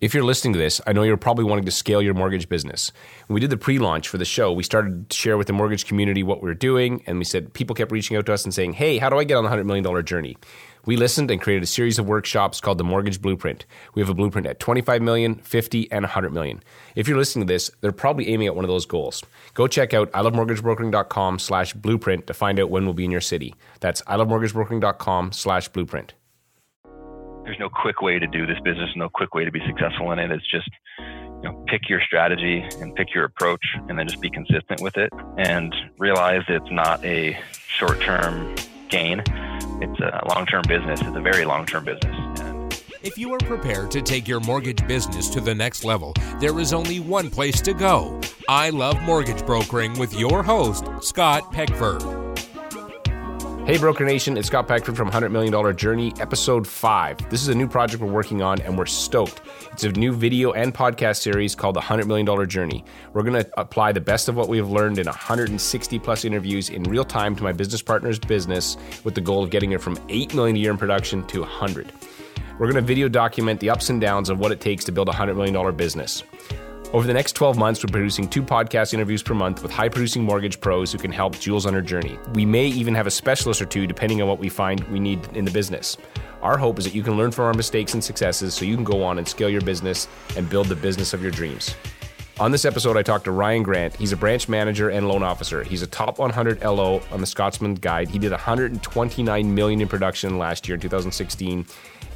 If you're listening to this, I know you're probably wanting to scale your mortgage business. When we did the pre launch for the show, we started to share with the mortgage community what we were doing. And we said, people kept reaching out to us and saying, hey, how do I get on the $100 million journey? We listened and created a series of workshops called the Mortgage Blueprint. We have a blueprint at 25 million, 50, and 100 million. If you're listening to this, they're probably aiming at one of those goals. Go check out ilovemortgagebrokering.com slash blueprint to find out when we'll be in your city. That's ilovemortgagebrokering.com slash blueprint there's no quick way to do this business, no quick way to be successful in it. It's just you know, pick your strategy and pick your approach and then just be consistent with it and realize it's not a short term gain. It's a long term business. It's a very long term business. If you are prepared to take your mortgage business to the next level, there is only one place to go. I Love Mortgage Brokering with your host, Scott Peckford. Hey, Broker Nation, it's Scott Peckford from $100 Million Journey, Episode 5. This is a new project we're working on, and we're stoked. It's a new video and podcast series called The $100 Million Journey. We're going to apply the best of what we have learned in 160 plus interviews in real time to my business partner's business with the goal of getting it from 8 million a year in production to 100. We're going to video document the ups and downs of what it takes to build a $100 million business. Over the next 12 months, we're producing two podcast interviews per month with high producing mortgage pros who can help Jules on her journey. We may even have a specialist or two depending on what we find we need in the business. Our hope is that you can learn from our mistakes and successes so you can go on and scale your business and build the business of your dreams. On this episode, I talked to Ryan Grant. He's a branch manager and loan officer. He's a top 100 LO on the Scotsman Guide. He did 129 million in production last year in 2016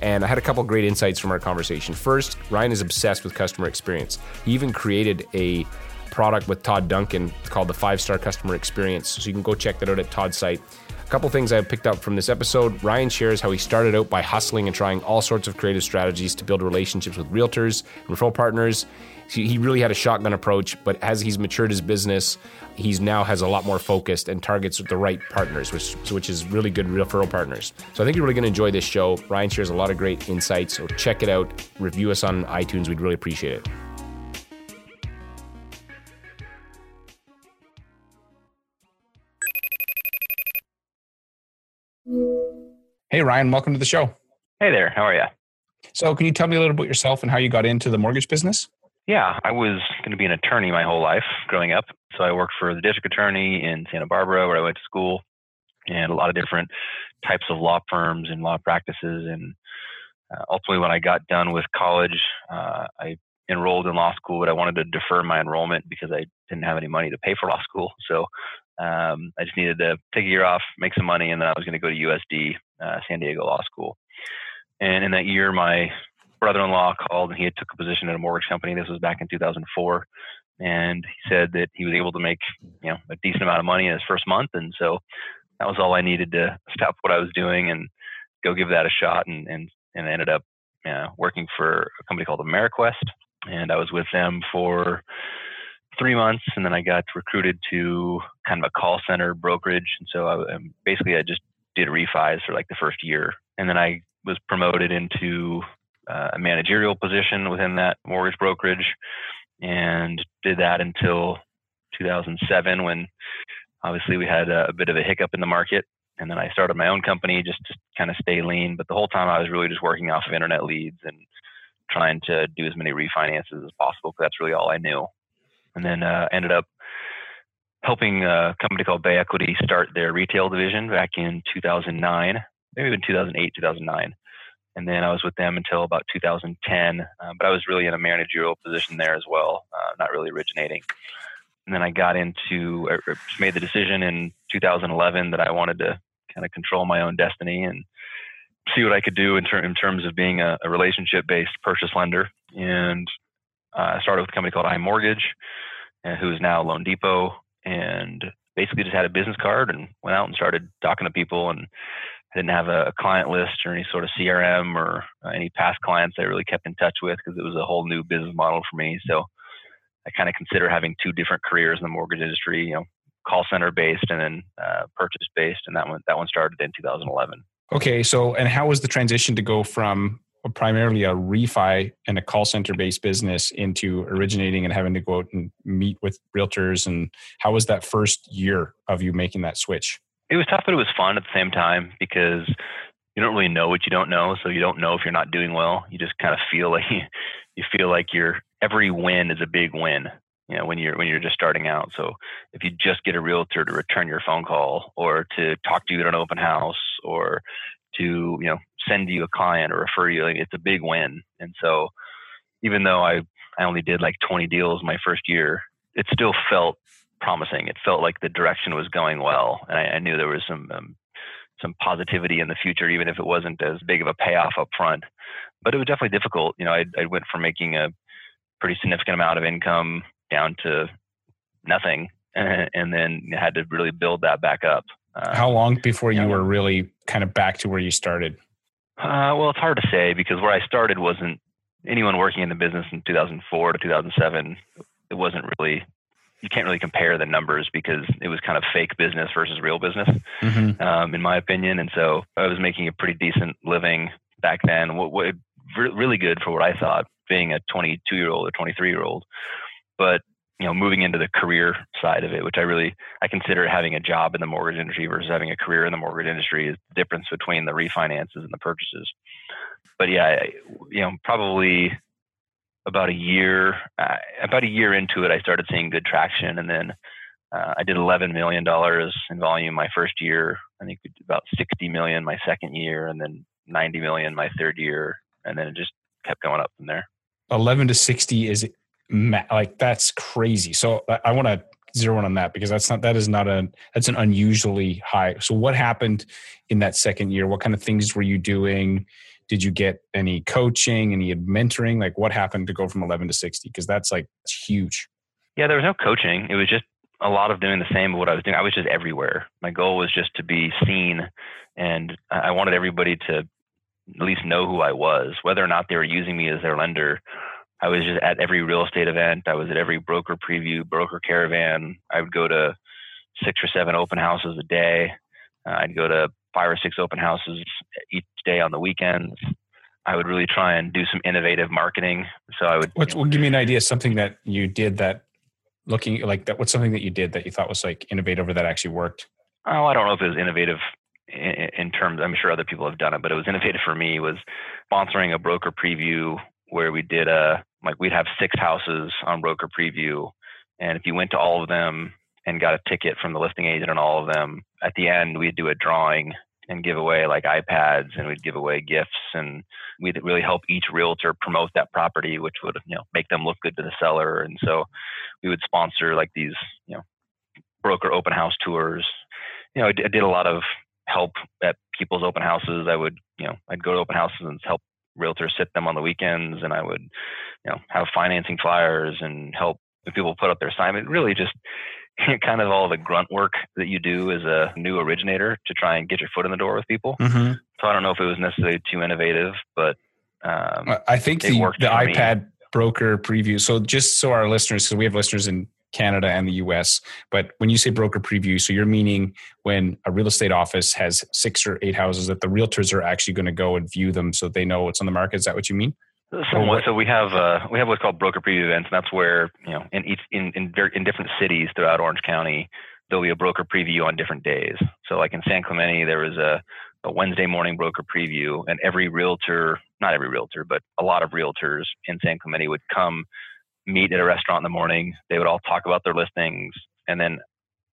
and I had a couple great insights from our conversation. First, Ryan is obsessed with customer experience. He even created a product with Todd Duncan called the Five Star Customer Experience. So you can go check that out at Todd's site. A couple things I picked up from this episode. Ryan shares how he started out by hustling and trying all sorts of creative strategies to build relationships with realtors, and referral partners. He really had a shotgun approach, but as he's matured his business, he's now has a lot more focused and targets with the right partners, which which is really good referral partners. So I think you're really going to enjoy this show. Ryan shares a lot of great insights. So check it out. Review us on iTunes. We'd really appreciate it. Hey Ryan, welcome to the show. Hey there, how are you? So, can you tell me a little bit about yourself and how you got into the mortgage business? Yeah, I was going to be an attorney my whole life growing up. So I worked for the district attorney in Santa Barbara, where I went to school, and a lot of different types of law firms and law practices. And uh, ultimately, when I got done with college, uh, I enrolled in law school, but I wanted to defer my enrollment because I didn't have any money to pay for law school. So um, I just needed to take a year off, make some money, and then I was going to go to USD, uh, San Diego Law School. And in that year, my brother-in-law called and he had took a position at a mortgage company. This was back in 2004, and he said that he was able to make you know a decent amount of money in his first month, and so that was all I needed to stop what I was doing and go give that a shot. And and and I ended up you know, working for a company called AmeriQuest, and I was with them for three months, and then I got recruited to kind of a call center brokerage, and so I um, basically I just did refis for like the first year, and then I was promoted into uh, a managerial position within that mortgage brokerage and did that until 2007 when obviously we had a, a bit of a hiccup in the market and then I started my own company just to kind of stay lean. But the whole time I was really just working off of internet leads and trying to do as many refinances as possible because that's really all I knew. And then uh, ended up helping a company called Bay Equity start their retail division back in 2009, maybe even 2008, 2009 and then I was with them until about 2010. Uh, but I was really in a managerial position there as well, uh, not really originating. And then I got into, I made the decision in 2011 that I wanted to kind of control my own destiny and see what I could do in, ter- in terms of being a, a relationship-based purchase lender. And uh, I started with a company called iMortgage, uh, who is now Loan Depot, and basically just had a business card and went out and started talking to people and I didn't have a, client list or any sort of CRM or uh, any past clients I really kept in touch with because it was a whole new business model for me. So I kind of consider having two different careers in the mortgage industry, you know, call center based and then uh, purchase based. And that one, that one started in 2011. Okay. So, and how was the transition to go from primarily a refi and a call center based business into originating and having to go out and meet with realtors? And how was that first year of you making that switch? It was tough, but it was fun at the same time because you don't really know what you don't know, so you don't know if you're not doing well. You just kind of feel like you, you feel like you're every win is a big win. You know, when you're when you're just starting out. So if you just get a realtor to return your phone call, or to talk to you at an open house, or to you know send you a client or refer you, like, it's a big win. And so even though I I only did like 20 deals my first year, it still felt promising. It felt like the direction was going well, and I, I knew there was some um, some positivity in the future, even if it wasn't as big of a payoff up front. But it was definitely difficult. You know, I, I went from making a pretty significant amount of income down to nothing, and, and then had to really build that back up. Uh, How long before you, were really kind of back to where you started? Uh, well, it's hard to say because where I started wasn't anyone working in the business in 2004 to 2007. It wasn't really you can't really compare the numbers because it was kind of fake business versus real business, mm-hmm. um, in my opinion. And so I was making a pretty decent living back then. What, what really good for what I thought, being a 22 year old or 23 year old, but you know, moving into the career side of it, which I really I consider having a job in the mortgage industry versus having a career in the mortgage industry is the difference between the refinances and the purchases. But yeah, I, you know, probably about a year, uh, about a year into it, I started seeing good traction, and then uh, I did 11 million dollars in volume my first year. I think about 60 million my second year, and then 90 million my third year, and then it just kept going up from there. 11 to 60 is like that's crazy. So I, I want to zero in on that because that's not that is not a that's an unusually high. So what happened in that second year? What kind of things were you doing? Did you get any coaching any mentoring? Like what happened to go from 11 to 60 because that's like it's huge. Yeah there was no coaching. It was just a lot of doing the same of what i was doing. I was just everywhere. My goal was just to be seen and i wanted everybody to at least know who i was. Whether or not they were using me as their lender i was just at every real estate event. I was at every broker preview broker caravan. I would go to six or seven open houses a day. Uh, i'd go to five or six open houses each day on the weekends. I would really try and do some innovative marketing. So I would. What's, well, give me an idea. Something that you did that, looking like that. What's something that you did that you thought was like innovative or that actually worked? Oh, I don't know if it was innovative in, in terms. I'm sure other people have done it, but it was innovative for me. Was sponsoring a broker preview where we did a like we'd have six houses on broker preview, and if you went to all of them and got a ticket from the listing agent on all of them. At the end, we'd do a drawing and give away like iPads and we'd give away gifts and we'd really help each realtor promote that property, which would, you know, make them look good to the seller. And so we would sponsor like these, you know, broker open house tours. You know, I did a lot of help at people's open houses. I would, you know, I'd go to open houses and help realtors sit them on the weekends and I would, you know, have financing flyers and help people put up their sign. It really just kind of all the grunt work that you do as a new originator to try and get your foot in the door with people. Mm-hmm. So I don't know if it was necessarily too innovative, but um, I think the, the iPad me. broker preview. So just so our listeners, because we have listeners in Canada and the US, but when you say broker preview, so you're meaning when a real estate office has six or eight houses that the realtors are actually going to go and view them so they know what's on the market. Is that what you mean? Somewhat. So we have uh, we have what's called broker preview events, and that's where you know in each in in, in different cities throughout Orange County there'll be a broker preview on different days. So like in San Clemente, there was a, a Wednesday morning broker preview, and every realtor, not every realtor, but a lot of realtors in San Clemente would come meet at a restaurant in the morning. They would all talk about their listings, and then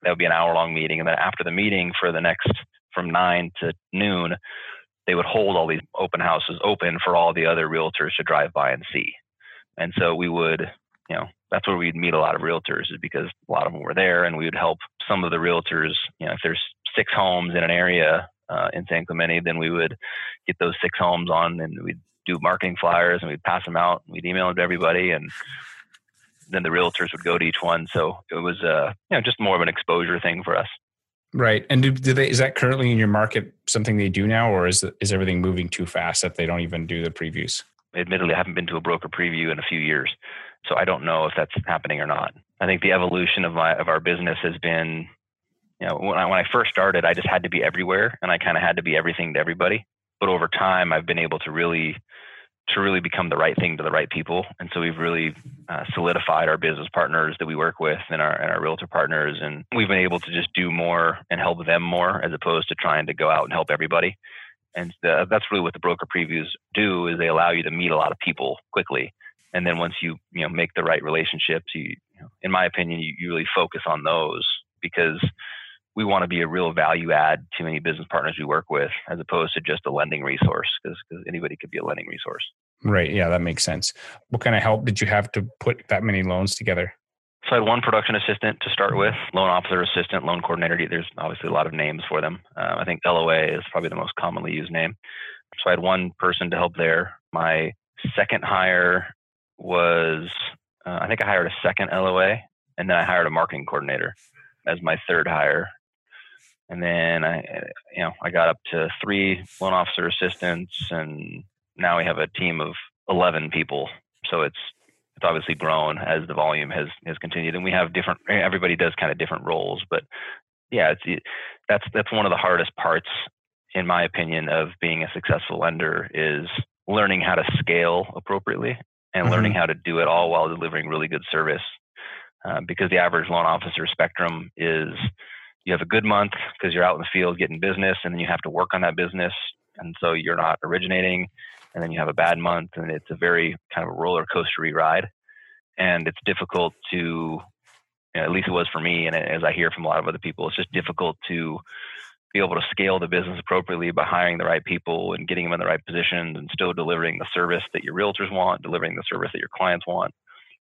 that would be an hour long meeting. And then after the meeting for the next from nine to noon, they would hold all these open houses open for all the other realtors to drive by and see. And so we would, you know, that's where we'd meet a lot of realtors is because a lot of them were there and we would help some of the realtors, you know, if there's six homes in an area uh, in San Clemente, then we would get those six homes on and we'd do marketing flyers and we'd pass them out. And we'd email them to everybody and then the realtors would go to each one. So it was, uh, you know, just more of an exposure thing for us. Right. And do, do, they is that currently in your market something they do now or is is everything moving too fast that they don't even do the previews? Admittedly, I haven't been to a broker preview in a few years. So I don't know if that's happening or not. I think the evolution of my of our business has been you know, when I when I first started, I just had to be everywhere and I kind of had to be everything to everybody. But over time, I've been able to really to really become the right thing to the right people. And so we've really uh, solidified our business partners that we work with and our, and our realtor partners. And we've been able to just do more and help them more as opposed to trying to go out and help everybody. And the, that's really what the broker previews do is they allow you to meet a lot of people quickly. And then once you you know make the right relationships, you, in my opinion, you, you really focus on those because we want to be a real value add to any business partners we work with, as opposed to just a lending resource, because anybody could be a lending resource. Right. Yeah, that makes sense. What kind of help did you have to put that many loans together? So I had one production assistant to start with, loan officer assistant, loan coordinator. There's obviously a lot of names for them. Uh, I think LOA is probably the most commonly used name. So I had one person to help there. My second hire was, uh, I think I hired a second LOA, and then I hired a marketing coordinator as my third hire. And then I, you know, I got up to three loan officer assistants, and now we have a team of 11 people. So it's it's obviously grown as the volume has has continued, and we have different. Everybody does kind of different roles, but yeah, it's that's that's one of the hardest parts, in my opinion, of being a successful lender is learning how to scale appropriately and mm-hmm. learning how to do it all while delivering really good service. Uh, because the average loan officer spectrum is you have a good month because you're out in the field getting business and then you have to work on that business and so you're not originating and then you have a bad month and it's a very kind of a roller coastery ride. And it's difficult to you know, at least it was for me and as i hear from a lot of other people it's just difficult to be able to scale the business appropriately by hiring the right people and getting them in the right positions and still delivering the service that your realtors want delivering the service that your clients want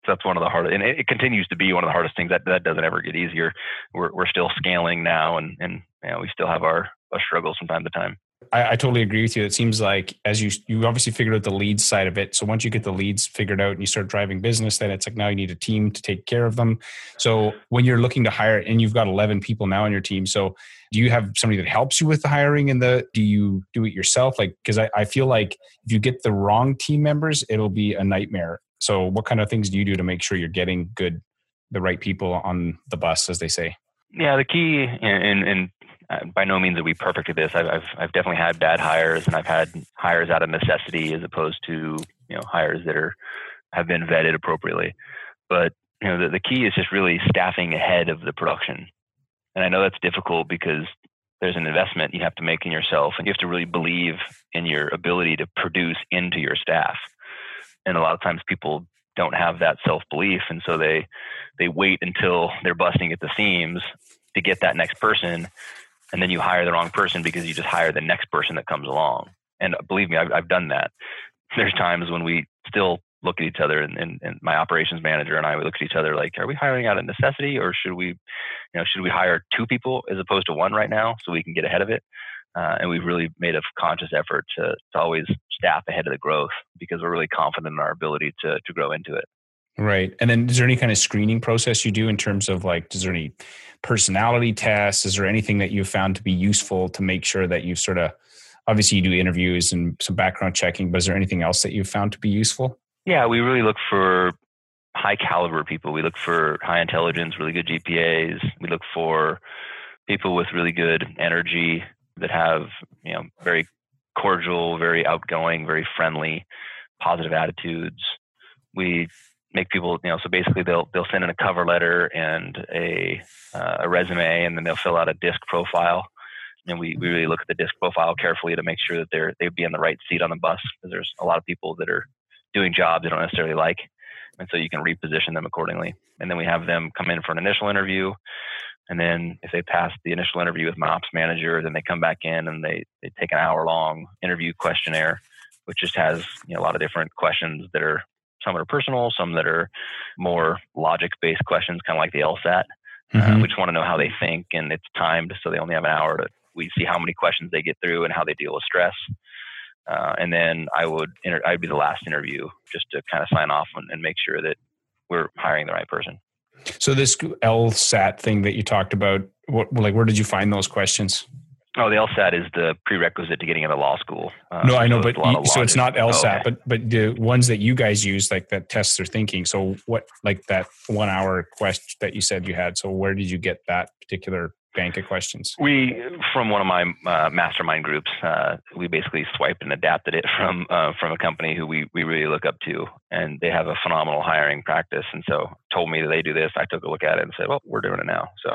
that's one of the hardest, and it, it, continues to be one of the hardest things. That that doesn't ever get easier. We're we're still scaling now, and and you know, we still have our, our struggles from time to time. I, I, totally agree with you. It seems like as you you obviously figured out the leads side of it. So once you get the leads figured out and you start driving business, then it's like now you need a team to take care of them. So when you're looking to hire, and you've got 11 people now on your team, so do you have somebody that helps you with the hiring and the? Do you do it yourself? Like because I, I feel like if you get the wrong team members, it'll be a nightmare. So what kind of things do you do to make sure you're getting good, the right people on the bus, as they say? Yeah, the key, and, and uh, by no means are we perfect at this. I've, I've, I've definitely had bad hires, and I've had hires out of necessity as opposed to you know hires that are have been vetted appropriately. But you know the, the key is just really staffing ahead of the production, and I know that's difficult because there's an investment you have to make in yourself, and you have to really believe in your ability to produce into your staff and a lot of times people don't have that self belief, and so they they wait until they're busting at the seams to get that next person, and then you hire the wrong person because you just hire the next person that comes along. And uh, believe me, I've, I've done that. There's times when we still look at each other and, and, and, my operations manager and I we look at each other like, are we hiring out of necessity or should we, you know, should we hire two people as opposed to one right now so we can get ahead of it? Uh, and we've really made a conscious effort to, to always staff ahead of the growth because we're really confident in our ability to, to grow into it. Right. And then is there any kind of screening process you do in terms of like, is there any personality tests? Is there anything that you've found to be useful to make sure that you sort of, obviously you do interviews and some background checking, but is there anything else that you've found to be useful? Yeah, we really look for high caliber people. We look for high intelligence, really good GPAs. We look for people with really good energy, that have you know very cordial, very outgoing, very friendly, positive attitudes. We make people you know so basically they'll they'll send in a cover letter and a uh, a resume and then they'll fill out a disc profile and we, we really look at the disc profile carefully to make sure that they're they'd be in the right seat on the bus because there's a lot of people that are doing jobs they don't necessarily like and so you can reposition them accordingly and then we have them come in for an initial interview and then if they pass the initial interview with my ops manager, then they come back in and they, they take an hour long interview questionnaire, which just has you know, a lot of different questions that are some that are personal, some that are more logic based questions, kind of like the LSAT. Uh, mm-hmm. Uh, we just want to know how they think, and it's timed, so they only have an hour to. We see how many questions they get through and how they deal with stress. Uh, and then I would inter- I'd be the last interview just to kind of sign off and, and make sure that we're hiring the right person. So this LSAT thing that you talked about, what, like where did you find those questions? Oh, the LSAT is the prerequisite to getting into law school. Uh, no, I know, so but you, so it's not LSAT, oh, okay. but but the ones that you guys use, like that tests their thinking. So what, like that one hour quest that you said you had. So where did you get that particular bank of questions? We, from one of my uh, mastermind groups, uh, we basically swiped and adapted it from uh, from a company who we we really look up to, and they have a phenomenal hiring practice. And so told me that they do this. I took a look at it and said, "Well, we're doing it now." So,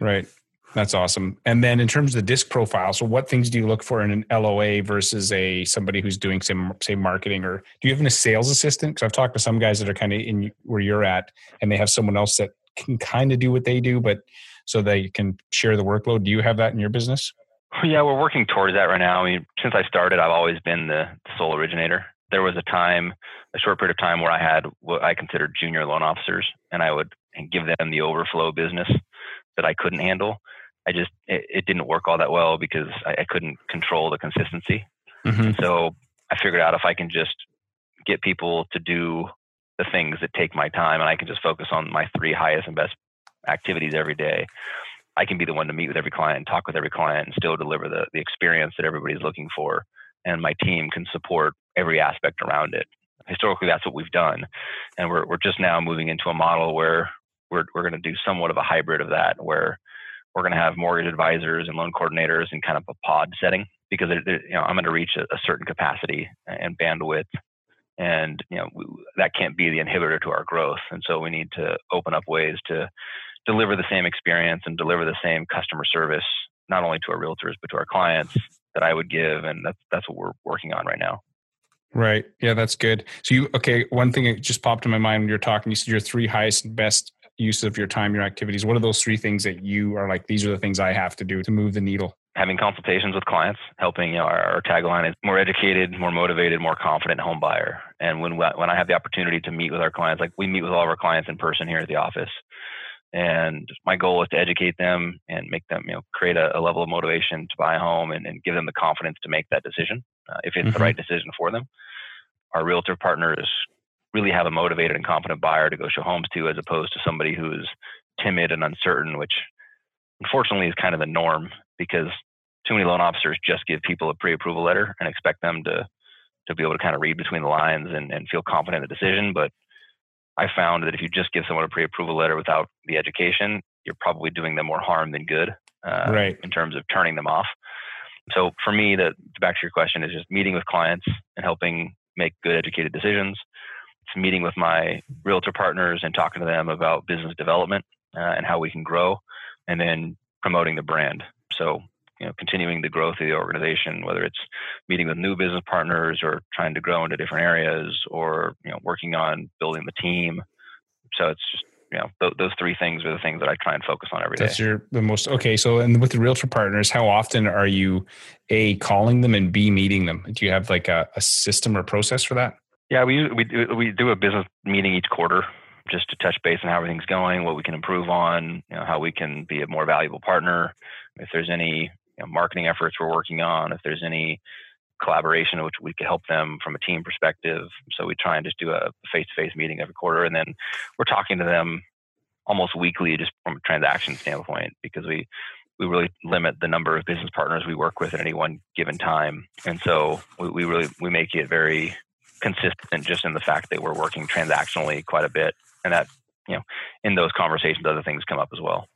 right. That's awesome. And then in terms of the disc profile, so what things do you look for in an LOA versus a somebody who's doing some say marketing or do you have a sales assistant? Because I've talked to some guys that are kind of in where you're at, and they have someone else that can kind of do what they do, but so they can share the workload. Do you have that in your business? Yeah, we're working towards that right now. I mean, since I started, I've always been the, the sole originator. There was a time, a short period of time, where I had what I considered junior loan officers, and I would give them the overflow business that I couldn't handle. I just it, it didn't work all that well because I, I couldn't control the consistency. Mm-hmm. So I figured out if I can just get people to do the things that take my time, and I can just focus on my three highest and best activities every day. I can be the one to meet with every client, talk with every client, and still deliver the, the experience that everybody's looking for. And my team can support every aspect around it. Historically, that's what we've done. And we're, we're just now moving into a model where we're, we're going to do somewhat of a hybrid of that, where we're going to have mortgage advisors and loan coordinators in kind of a pod setting because you know, I'm going to reach a, a certain capacity and bandwidth, and you know we, that can't be the inhibitor to our growth. And so we need to open up ways to deliver the same experience and deliver the same customer service, not only to our realtors but to our clients that I would give, and that's that's what we're working on right now. Right. Yeah, that's good. So you okay? One thing that just popped in my mind when you're talking, you said your three highest and best use of your time, your activities? What are those three things that you are like, these are the things I have to do to move the needle? Having consultations with clients, helping, you know, our, our tagline is more educated, more motivated, more confident home buyer. And when, when I have the opportunity to meet with our clients, like we meet with all of our clients in person here at the office. And my goal is to educate them and make them, you know, create a, a level of motivation to buy a home and, and, give them the confidence to make that decision uh, if it's mm-hmm. the right decision for them. Our realtor partners really have a motivated and confident buyer to go show homes to, as opposed to somebody who's timid and uncertain, which unfortunately is kind of the norm because too many loan officers just give people a pre-approval letter and expect them to to be able to kind of read between the lines and, and feel confident in the decision. But I found that if you just give someone a pre-approval letter without the education, you're probably doing them more harm than good uh, right. in terms of turning them off. So for me, the back to your question is just meeting with clients and helping make good educated decisions meeting with my realtor partners and talking to them about business development uh, and how we can grow, and then promoting the brand. So, you know, continuing the growth of the organization, whether it's meeting with new business partners or trying to grow into different areas, or you know, working on building the team. So it's just you know th- those three things are the things that I try and focus on every That's day. your the most okay. So and with the realtor partners, how often are you a calling them and b meeting them? Do you have like a, a system or process for that? Yeah, we we do, we do a business meeting each quarter just to touch base on how everything's going, what we can improve on, you know, how we can be a more valuable partner. If there's any you know, marketing efforts we're working on, if there's any collaboration which we could help them from a team perspective. So we try and just do a face-to-face meeting every quarter, and then we're talking to them almost weekly, just from a transaction standpoint, because we we really limit the number of business partners we work with at any one given time, and so we, we really we make it very consistent just in the fact that we're working transactionally quite a bit and that you know in those conversations other things come up as well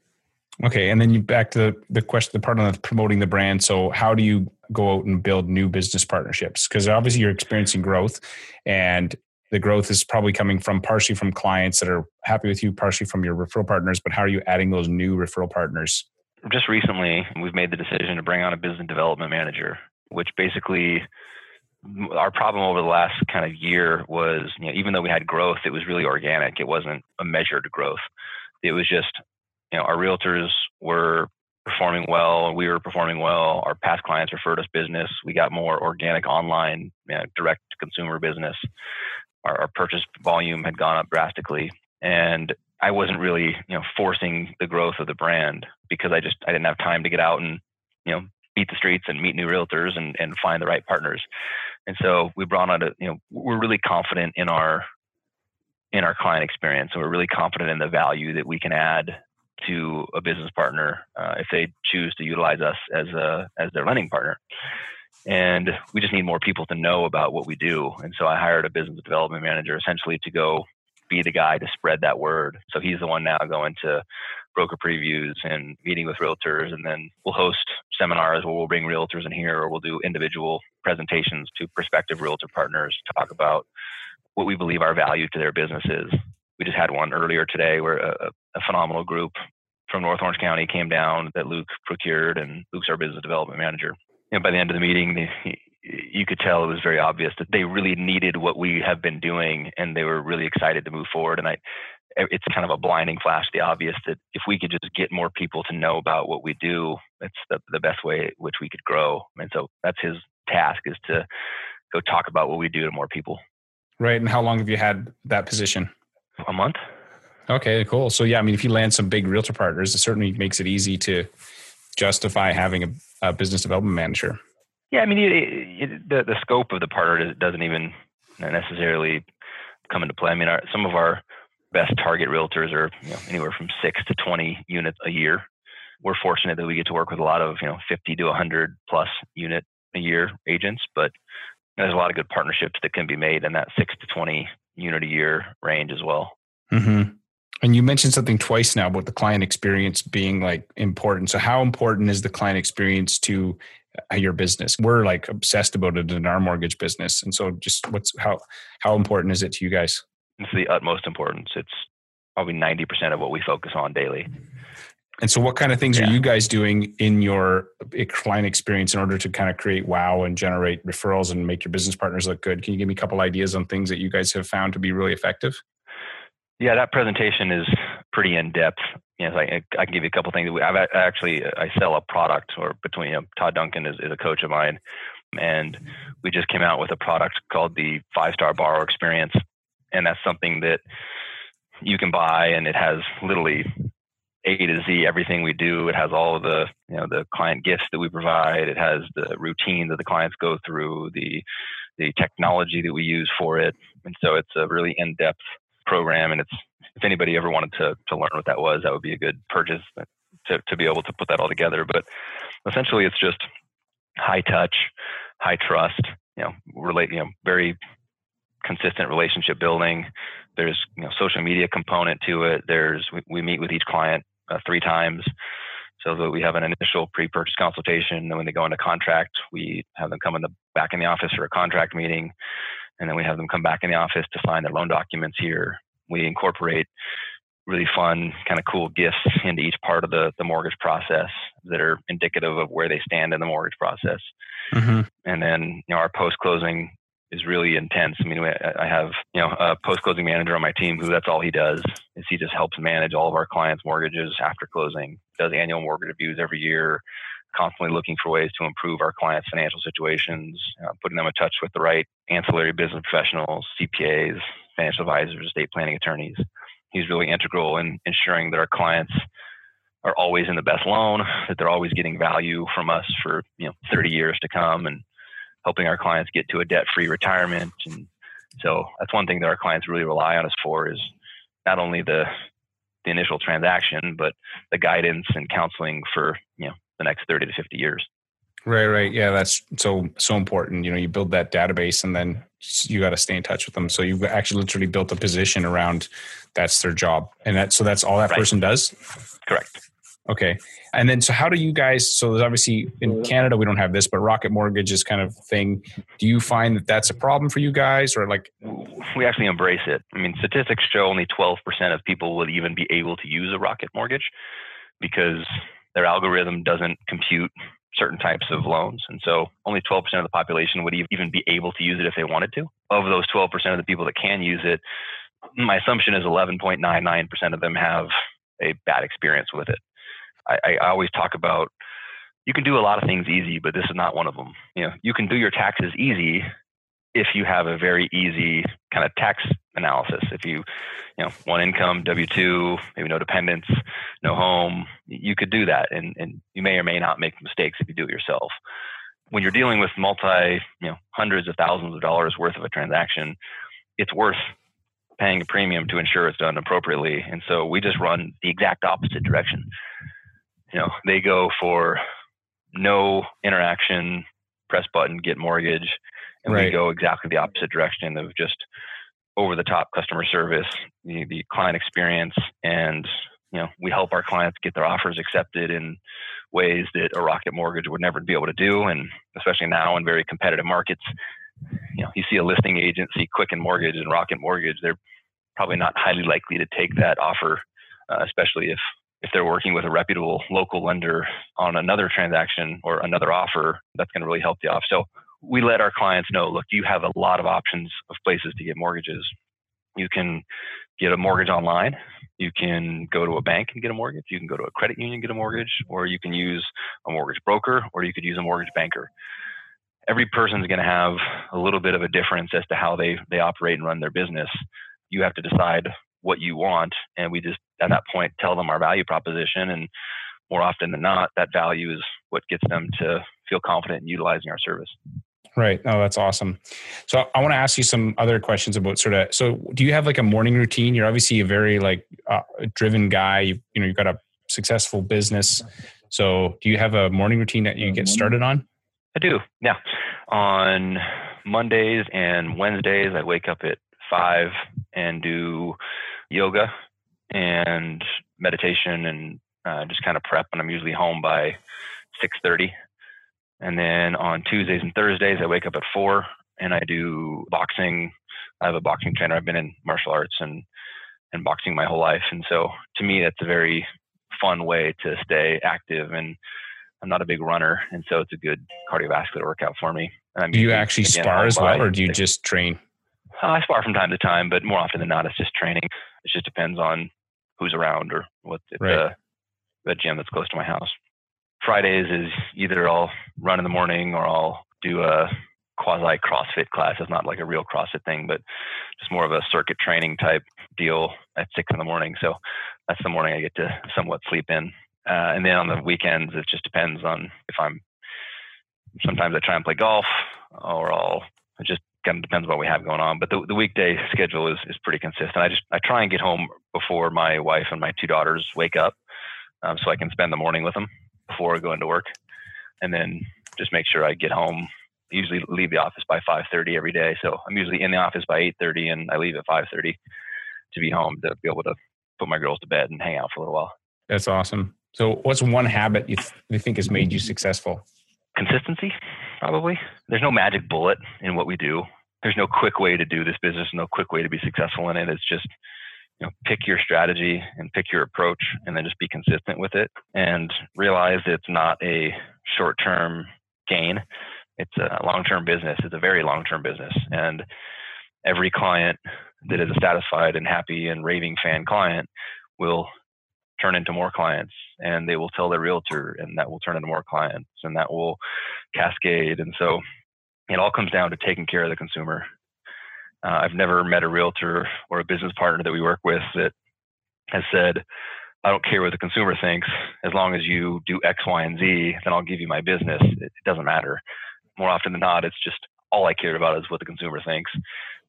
okay and then you back to the, the question the part on promoting the brand so how do you go out and build new business partnerships because obviously you're experiencing growth and the growth is probably coming from partially from clients that are happy with you partially from your referral partners but how are you adding those new referral partners just recently we've made the decision to bring on a business development manager which basically our problem over the last kind of year was, you know, even though we had growth, it was really organic. It wasn't a measured growth. It was just, you know, our realtors were performing well, we were performing well. Our past clients referred us business. We got more organic online, you know, direct to consumer business. Our, our purchase volume had gone up drastically, and I wasn't really, you know, forcing the growth of the brand because I just I didn't have time to get out and, you know, beat the streets and meet new realtors and, and find the right partners. And so we brought on a, you know, we're really confident in our in our client experience, and we're really confident in the value that we can add to a business partner uh, if they choose to utilize us as a as their lending partner. And we just need more people to know about what we do. And so I hired a business development manager essentially to go be the guy to spread that word. So he's the one now going to broker previews and meeting with realtors. And then we'll host seminars where we'll bring realtors in here or we'll do individual presentations to prospective realtor partners to talk about what we believe our value to their business is. We just had one earlier today where a, a phenomenal group from North Orange County came down that Luke procured, and Luke's our business development manager. And by the end of the meeting, you could tell it was very obvious that they really needed what we have been doing, and they were really excited to move forward. And I, it's kind of a blinding flash, the obvious that if we could just get more people to know about what we do, it's the, the best way which we could grow. And so that's his task is to go talk about what we do to more people. Right. And how long have you had that position? A month. Okay, cool. So yeah, I mean, if you land some big realtor partners, it certainly makes it easy to justify having a, a business development manager. Yeah, I mean, it, it, the the scope of the partner doesn't even necessarily come into play. I mean, our, some of our best target realtors are you know, anywhere from six to twenty units a year. We're fortunate that we get to work with a lot of you know fifty to hundred plus unit a year agents, but there's a lot of good partnerships that can be made in that six to twenty unit a year range as well. Mm-hmm. And you mentioned something twice now about the client experience being like important. So, how important is the client experience to uh, your business? We're like obsessed about it in our mortgage business, and so just what's how how important is it to you guys? It's the utmost importance. It's probably ninety percent of what we focus on daily. And so, what kind of things yeah. are you guys doing in your eh, client experience in order to kind of create wow and generate referrals and make your business partners look good? Can you give me a couple ideas on things that you guys have found to be really effective? Yeah, that presentation is pretty in depth. You know, I, I can give you a couple things. I've actually I sell a product, or between you know, Todd Duncan is, is a coach of mine, and we just came out with a product called the Five Star Borrower Experience, and that's something that you can buy, and it has literally a to Z everything we do. It has all of the you know the client gifts that we provide. It has the routine that the clients go through, the the technology that we use for it, and so it's a really in depth program. And it's if anybody ever wanted to to learn what that was, that would be a good purchase to to be able to put that all together. But essentially, it's just high touch, high trust. You know, relate. You know, very consistent relationship building. There's you know social media component to it. There's we, we meet with each client uh, three times. So that we have an initial pre-purchase consultation. and when they go into contract, we have them come in the back in the office for a contract meeting and then we have them come back in the office to sign their loan documents here. We incorporate really fun, kind of cool gifts into each part of the, the mortgage process that are indicative of where they stand in the mortgage process. Mm-hmm. And then, you know, our post closing is really intense. I mean, I have, you know, a post closing manager on my team who that's all he does is he just helps manage all of our clients' mortgages after closing, does annual mortgage reviews every year, constantly looking for ways to improve our clients' financial situations, uh, putting them in touch with the right ancillary business professionals, CPAs, financial advisors, estate planning attorneys. He's really integral in ensuring that our clients are always in the best loan, that they're always getting value from us for you know 30 years to come, and helping our clients get to a debt-free retirement. And so that's one thing that our clients really rely on us for is not only the the initial transaction, but the guidance and counseling for you know the next 30 to 50 years. Right, right. Yeah, that's so so important. You know, you build that database and then you got to stay in touch with them. So you've actually literally built a position around that's their job. And that so that's all that right. person does? Correct. Okay. And then so how do you guys so there's obviously in Canada we don't have this but Rocket Mortgage is kind of thing. Do you find that that's a problem for you guys or like we actually embrace it. I mean, statistics show only 12% of people would even be able to use a Rocket Mortgage because their algorithm doesn't compute certain types of loans. And so only 12% of the population would even be able to use it if they wanted to. Of those 12% of the people that can use it, my assumption is 11.99% of them have a bad experience with it. I, I always talk about you can do a lot of things easy, but this is not one of them. You know, you can do your taxes easy if you have a very easy kind of tax analysis. If you, you know, one income, W two, maybe no dependents, no home, you could do that, and and you may or may not make mistakes if you do it yourself. When you're dealing with multi, you know, hundreds of thousands of dollars worth of a transaction, it's worth paying a premium to ensure it's done appropriately. And so we just run the exact opposite direction. You know, they go for no interaction, press button, get mortgage, and right. we go exactly the opposite direction of just over the top customer service, the, the client experience, and you know we help our clients get their offers accepted in ways that a Rocket Mortgage would never be able to do, and especially now in very competitive markets. You know, you see a listing agency, Quicken Mortgage and Rocket Mortgage, they're probably not highly likely to take that offer, uh, especially if if they're working with a reputable local lender on another transaction or another offer, that's going to really help the off. So we let our clients know, look, you have a lot of options of places to get mortgages. You can get a mortgage online. You can go to a bank and get a mortgage. You can go to a credit union and get a mortgage, or you can use a mortgage broker, or you could use a mortgage banker. Every person is going to have a little bit of a difference as to how they, they operate and run their business. You have to decide what you want. And we just, at that point, tell them our value proposition. And more often than not, that value is what gets them to feel confident in utilizing our service. Right. Oh, that's awesome. So I want to ask you some other questions about sort of. So, do you have like a morning routine? You're obviously a very like uh, driven guy. You, you know, you've got a successful business. So, do you have a morning routine that you get started on? I do. Yeah. On Mondays and Wednesdays, I wake up at five and do yoga and meditation and uh, just kind of prep. And I'm usually home by six thirty. And then on Tuesdays and Thursdays, I wake up at four and I do boxing. I have a boxing trainer. I've been in martial arts and and boxing my whole life, and so to me, that's a very fun way to stay active. And I'm not a big runner, and so it's a good cardiovascular workout for me. do you actually spar as well, or do you just train? Uh, I spar from time to time, but more often than not, it's just training. It just depends on who's around or what right. the, the gym that's close to my house. Fridays is either I'll run in the morning or I'll do a quasi CrossFit class. It's not like a real CrossFit thing, but just more of a circuit training type deal at six in the morning. So that's the morning I get to somewhat sleep in. Uh, and then on the weekends, it just depends on if I'm. Sometimes I try and play golf, or I'll. It just kind of depends what we have going on. But the, the weekday schedule is is pretty consistent. I just I try and get home before my wife and my two daughters wake up, um, so I can spend the morning with them before going to work, and then just make sure I get home. Usually leave the office by 5:30 every day, so I'm usually in the office by 8:30, and I leave at 5:30 to be home to be able to put my girls to bed and hang out for a little while. That's awesome. So, what's one habit you, th- you think has made you successful? Consistency, probably. There's no magic bullet in what we do. There's no quick way to do this business, no quick way to be successful in it. It's just you know, pick your strategy and pick your approach and then just be consistent with it and realize it's not a short term gain. It's a long term business. It's a very long term business. And every client that is a satisfied and happy and raving fan client will turn into more clients and they will tell their realtor and that will turn into more clients and that will cascade. And so it all comes down to taking care of the consumer uh, I've never met a realtor or a business partner that we work with that has said, I don't care what the consumer thinks. As long as you do X, Y, and Z, then I'll give you my business. It, doesn't matter. More often than not, it's just all I care about is what the consumer thinks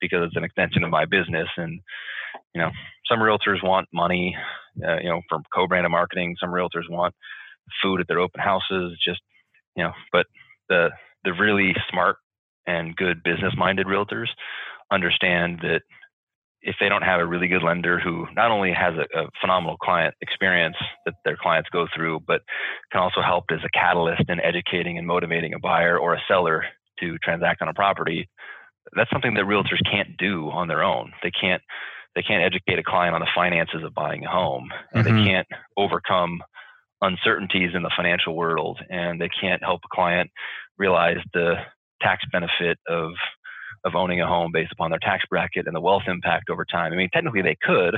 because it's an extension of my business. And, you know, some realtors want money, uh, you know, from co-branded marketing. Some realtors want food at their open houses, just, you know, but the, the really smart and good business minded realtors understand that if they don't have a really good lender who not only has a, a, phenomenal client experience that their clients go through, but can also help as a catalyst in educating and motivating a buyer or a seller to transact on a property, that's something that realtors can't do on their own. They can't they can't educate a client on the finances of buying a home, and mm-hmm. they can't overcome uncertainties in the financial world, and they can't help a client realize the tax benefit of of owning a home based upon their tax bracket and the wealth impact over time. I mean, technically they could,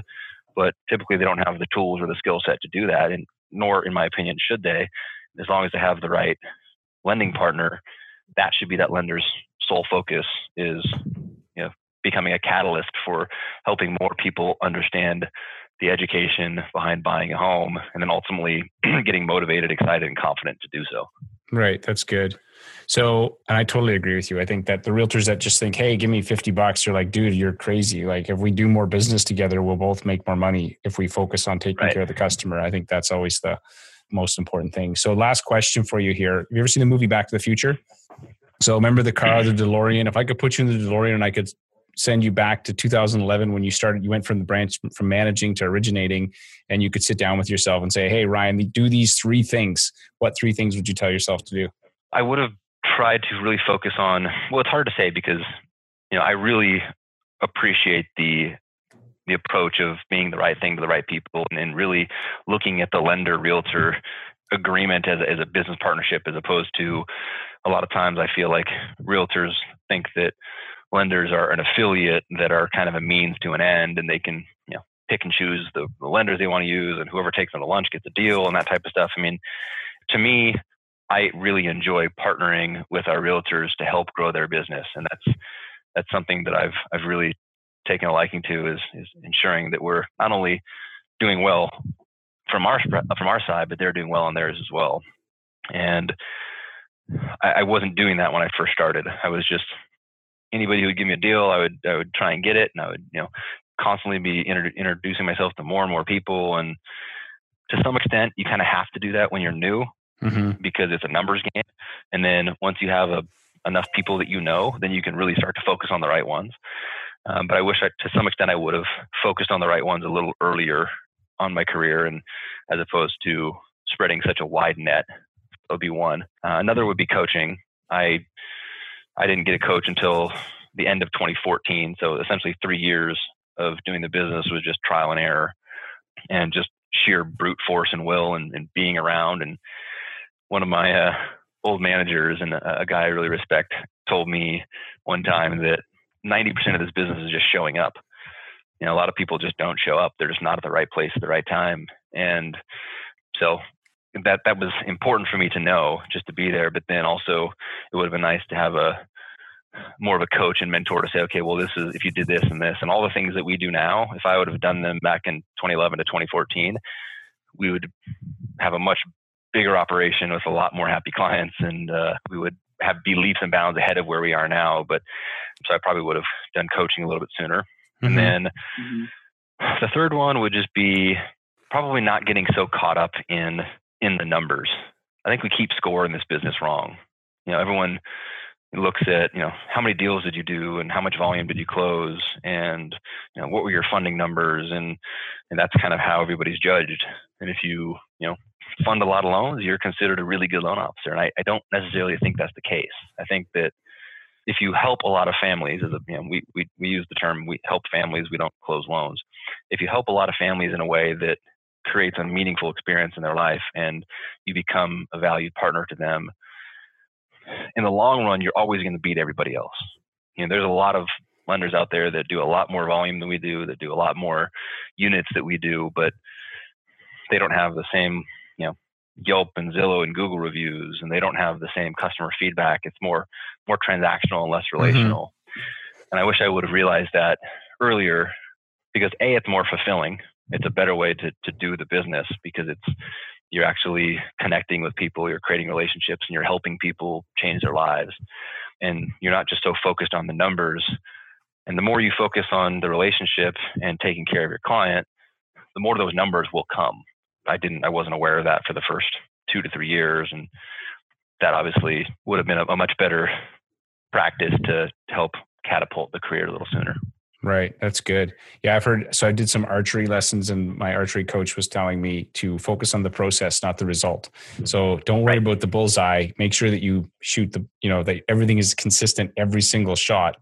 but typically they don't have the tools or the skill set to do that, and nor, in my opinion, should they. As long as they have the right lending partner, that should be that lender's sole focus is you know becoming a catalyst for helping more people understand the education behind buying a home and then ultimately getting motivated excited and confident to do so right that's good so, and I totally agree with you. I think that the realtors that just think, "Hey, give me 50 bucks," you're like, "Dude, you're crazy." Like if we do more business together, we'll both make more money if we focus on taking right. care of the customer. I think that's always the most important thing. So, last question for you here. Have you ever seen the movie Back to the Future? So, remember the car, the DeLorean? If I could put you in the DeLorean and I could send you back to 2011 when you started you went from the branch from managing to originating and you could sit down with yourself and say hey ryan do these three things what three things would you tell yourself to do i would have tried to really focus on well it's hard to say because you know i really appreciate the the approach of being the right thing to the right people and, and really looking at the lender realtor agreement as as a business partnership as opposed to a lot of times I feel like realtors think that lenders are an affiliate that are kind of a means to an end and they can you know pick and choose the, the lenders they want to use and whoever takes them to lunch gets a deal and that type of stuff. I mean, to me, I really enjoy partnering with our realtors to help grow their business, and that's that's something that I've I've really taken a liking to is is ensuring that we're not only doing well from our from our side, but they're doing well on theirs as well. And I, I wasn't doing that when I first started. I was just anybody who would give me a deal, I would I would try and get it, and I would you know constantly be inter- introducing myself to more and more people. And to some extent, you kind of have to do that when you're new mm-hmm. because it's a numbers game. And then once you have a, enough people that you know, then you can really start to focus on the right ones. Um, but I wish I, to some extent I would have focused on the right ones a little earlier on my career, and as opposed to spreading such a wide net. Would be one. Uh, another would be coaching. I I didn't get a coach until the end of 2014, so essentially three years of doing the business was just trial and error, and just sheer brute force and will and, and being around. And one of my uh, old managers and a, a guy I really respect told me one time that 90% of this business is just showing up. You know, a lot of people just don't show up. They're just not at the right place at the right time. And so that that was important for me to know just to be there. But then also it would have been nice to have a more of a coach and mentor to say, okay, well, this is if you did this and this and all the things that we do now. If I would have done them back in 2011 to 2014, we would have a much bigger operation with a lot more happy clients, and uh, we would have be leaps and bounds ahead of where we are now. But so I probably would have done coaching a little bit sooner. Mm-hmm. And then mm-hmm. the third one would just be probably not getting so caught up in in the numbers. I think we keep score in this business wrong. You know, everyone looks at you know how many deals did you do and how much volume did you close and you know what were your funding numbers and and that's kind of how everybody's judged and if you you know fund a lot of loans you're considered a really good loan officer. And I, I don't necessarily think that's the case. I think that if you help a lot of families as a you know we, we we use the term we help families we don't close loans. If you help a lot of families in a way that creates a meaningful experience in their life and you become a valued partner to them in the long run, you're always going to beat everybody else. You know, there's a lot of lenders out there that do a lot more volume than we do, that do a lot more units that we do, but they don't have the same, Yelp and Zillow and Google reviews, and they don't have the same customer feedback. It's more more transactional and less mm-hmm. relational. Mm-hmm. And I wish I would have realized that earlier, because a it's more fulfilling. It's a better way to to do the business because it's you're actually connecting with people, you're creating relationships, and you're helping people change their lives. And you're not just so focused on the numbers. And the more you focus on the relationship and taking care of your client, the more those numbers will come. I didn't, I wasn't aware of that for the first two to three years, and that obviously would have been a, a much better practice to help catapult the career a little sooner. Right. That's good. Yeah, I've heard. So I did some archery lessons, and my archery coach was telling me to focus on the process, not the result. So don't worry right. about the bullseye. Make sure that you shoot the, you know, that everything is consistent every single shot,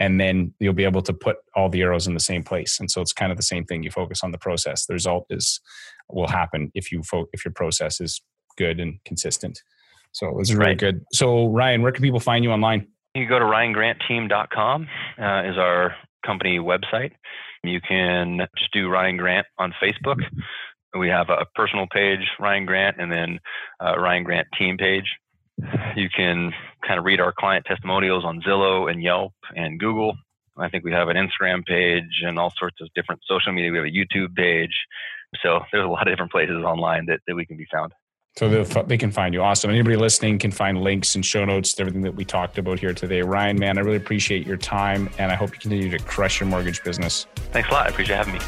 and then you'll be able to put all the arrows in the same place. And so it's kind of the same thing. You focus on the process. The result is will happen if you fo- if your process is good and consistent. So this is really right. good. So Ryan, where can people find you online? You go to ryangrantteam.com uh, is our company website. You can just do Ryan Grant on Facebook. We have a personal page, Ryan Grant, and then a Ryan Grant team page. You can kind of read our client testimonials on Zillow and Yelp and Google. I think we have an Instagram page and all sorts of different social media. We have a YouTube page. So there's a lot of different places online that, that we can be found. So they can find you. Awesome. Anybody listening can find links and show notes to everything that we talked about here today. Ryan, man, I really appreciate your time and I hope you continue to crush your mortgage business. Thanks a lot. I appreciate having me.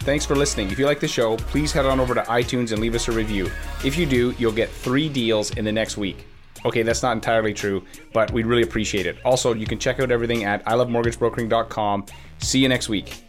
Thanks for listening. If you like the show, please head on over to iTunes and leave us a review. If you do, you'll get three deals in the next week. Okay, that's not entirely true, but we'd really appreciate it. Also, you can check out everything at ilovemortgagebrokering.com. See you next week.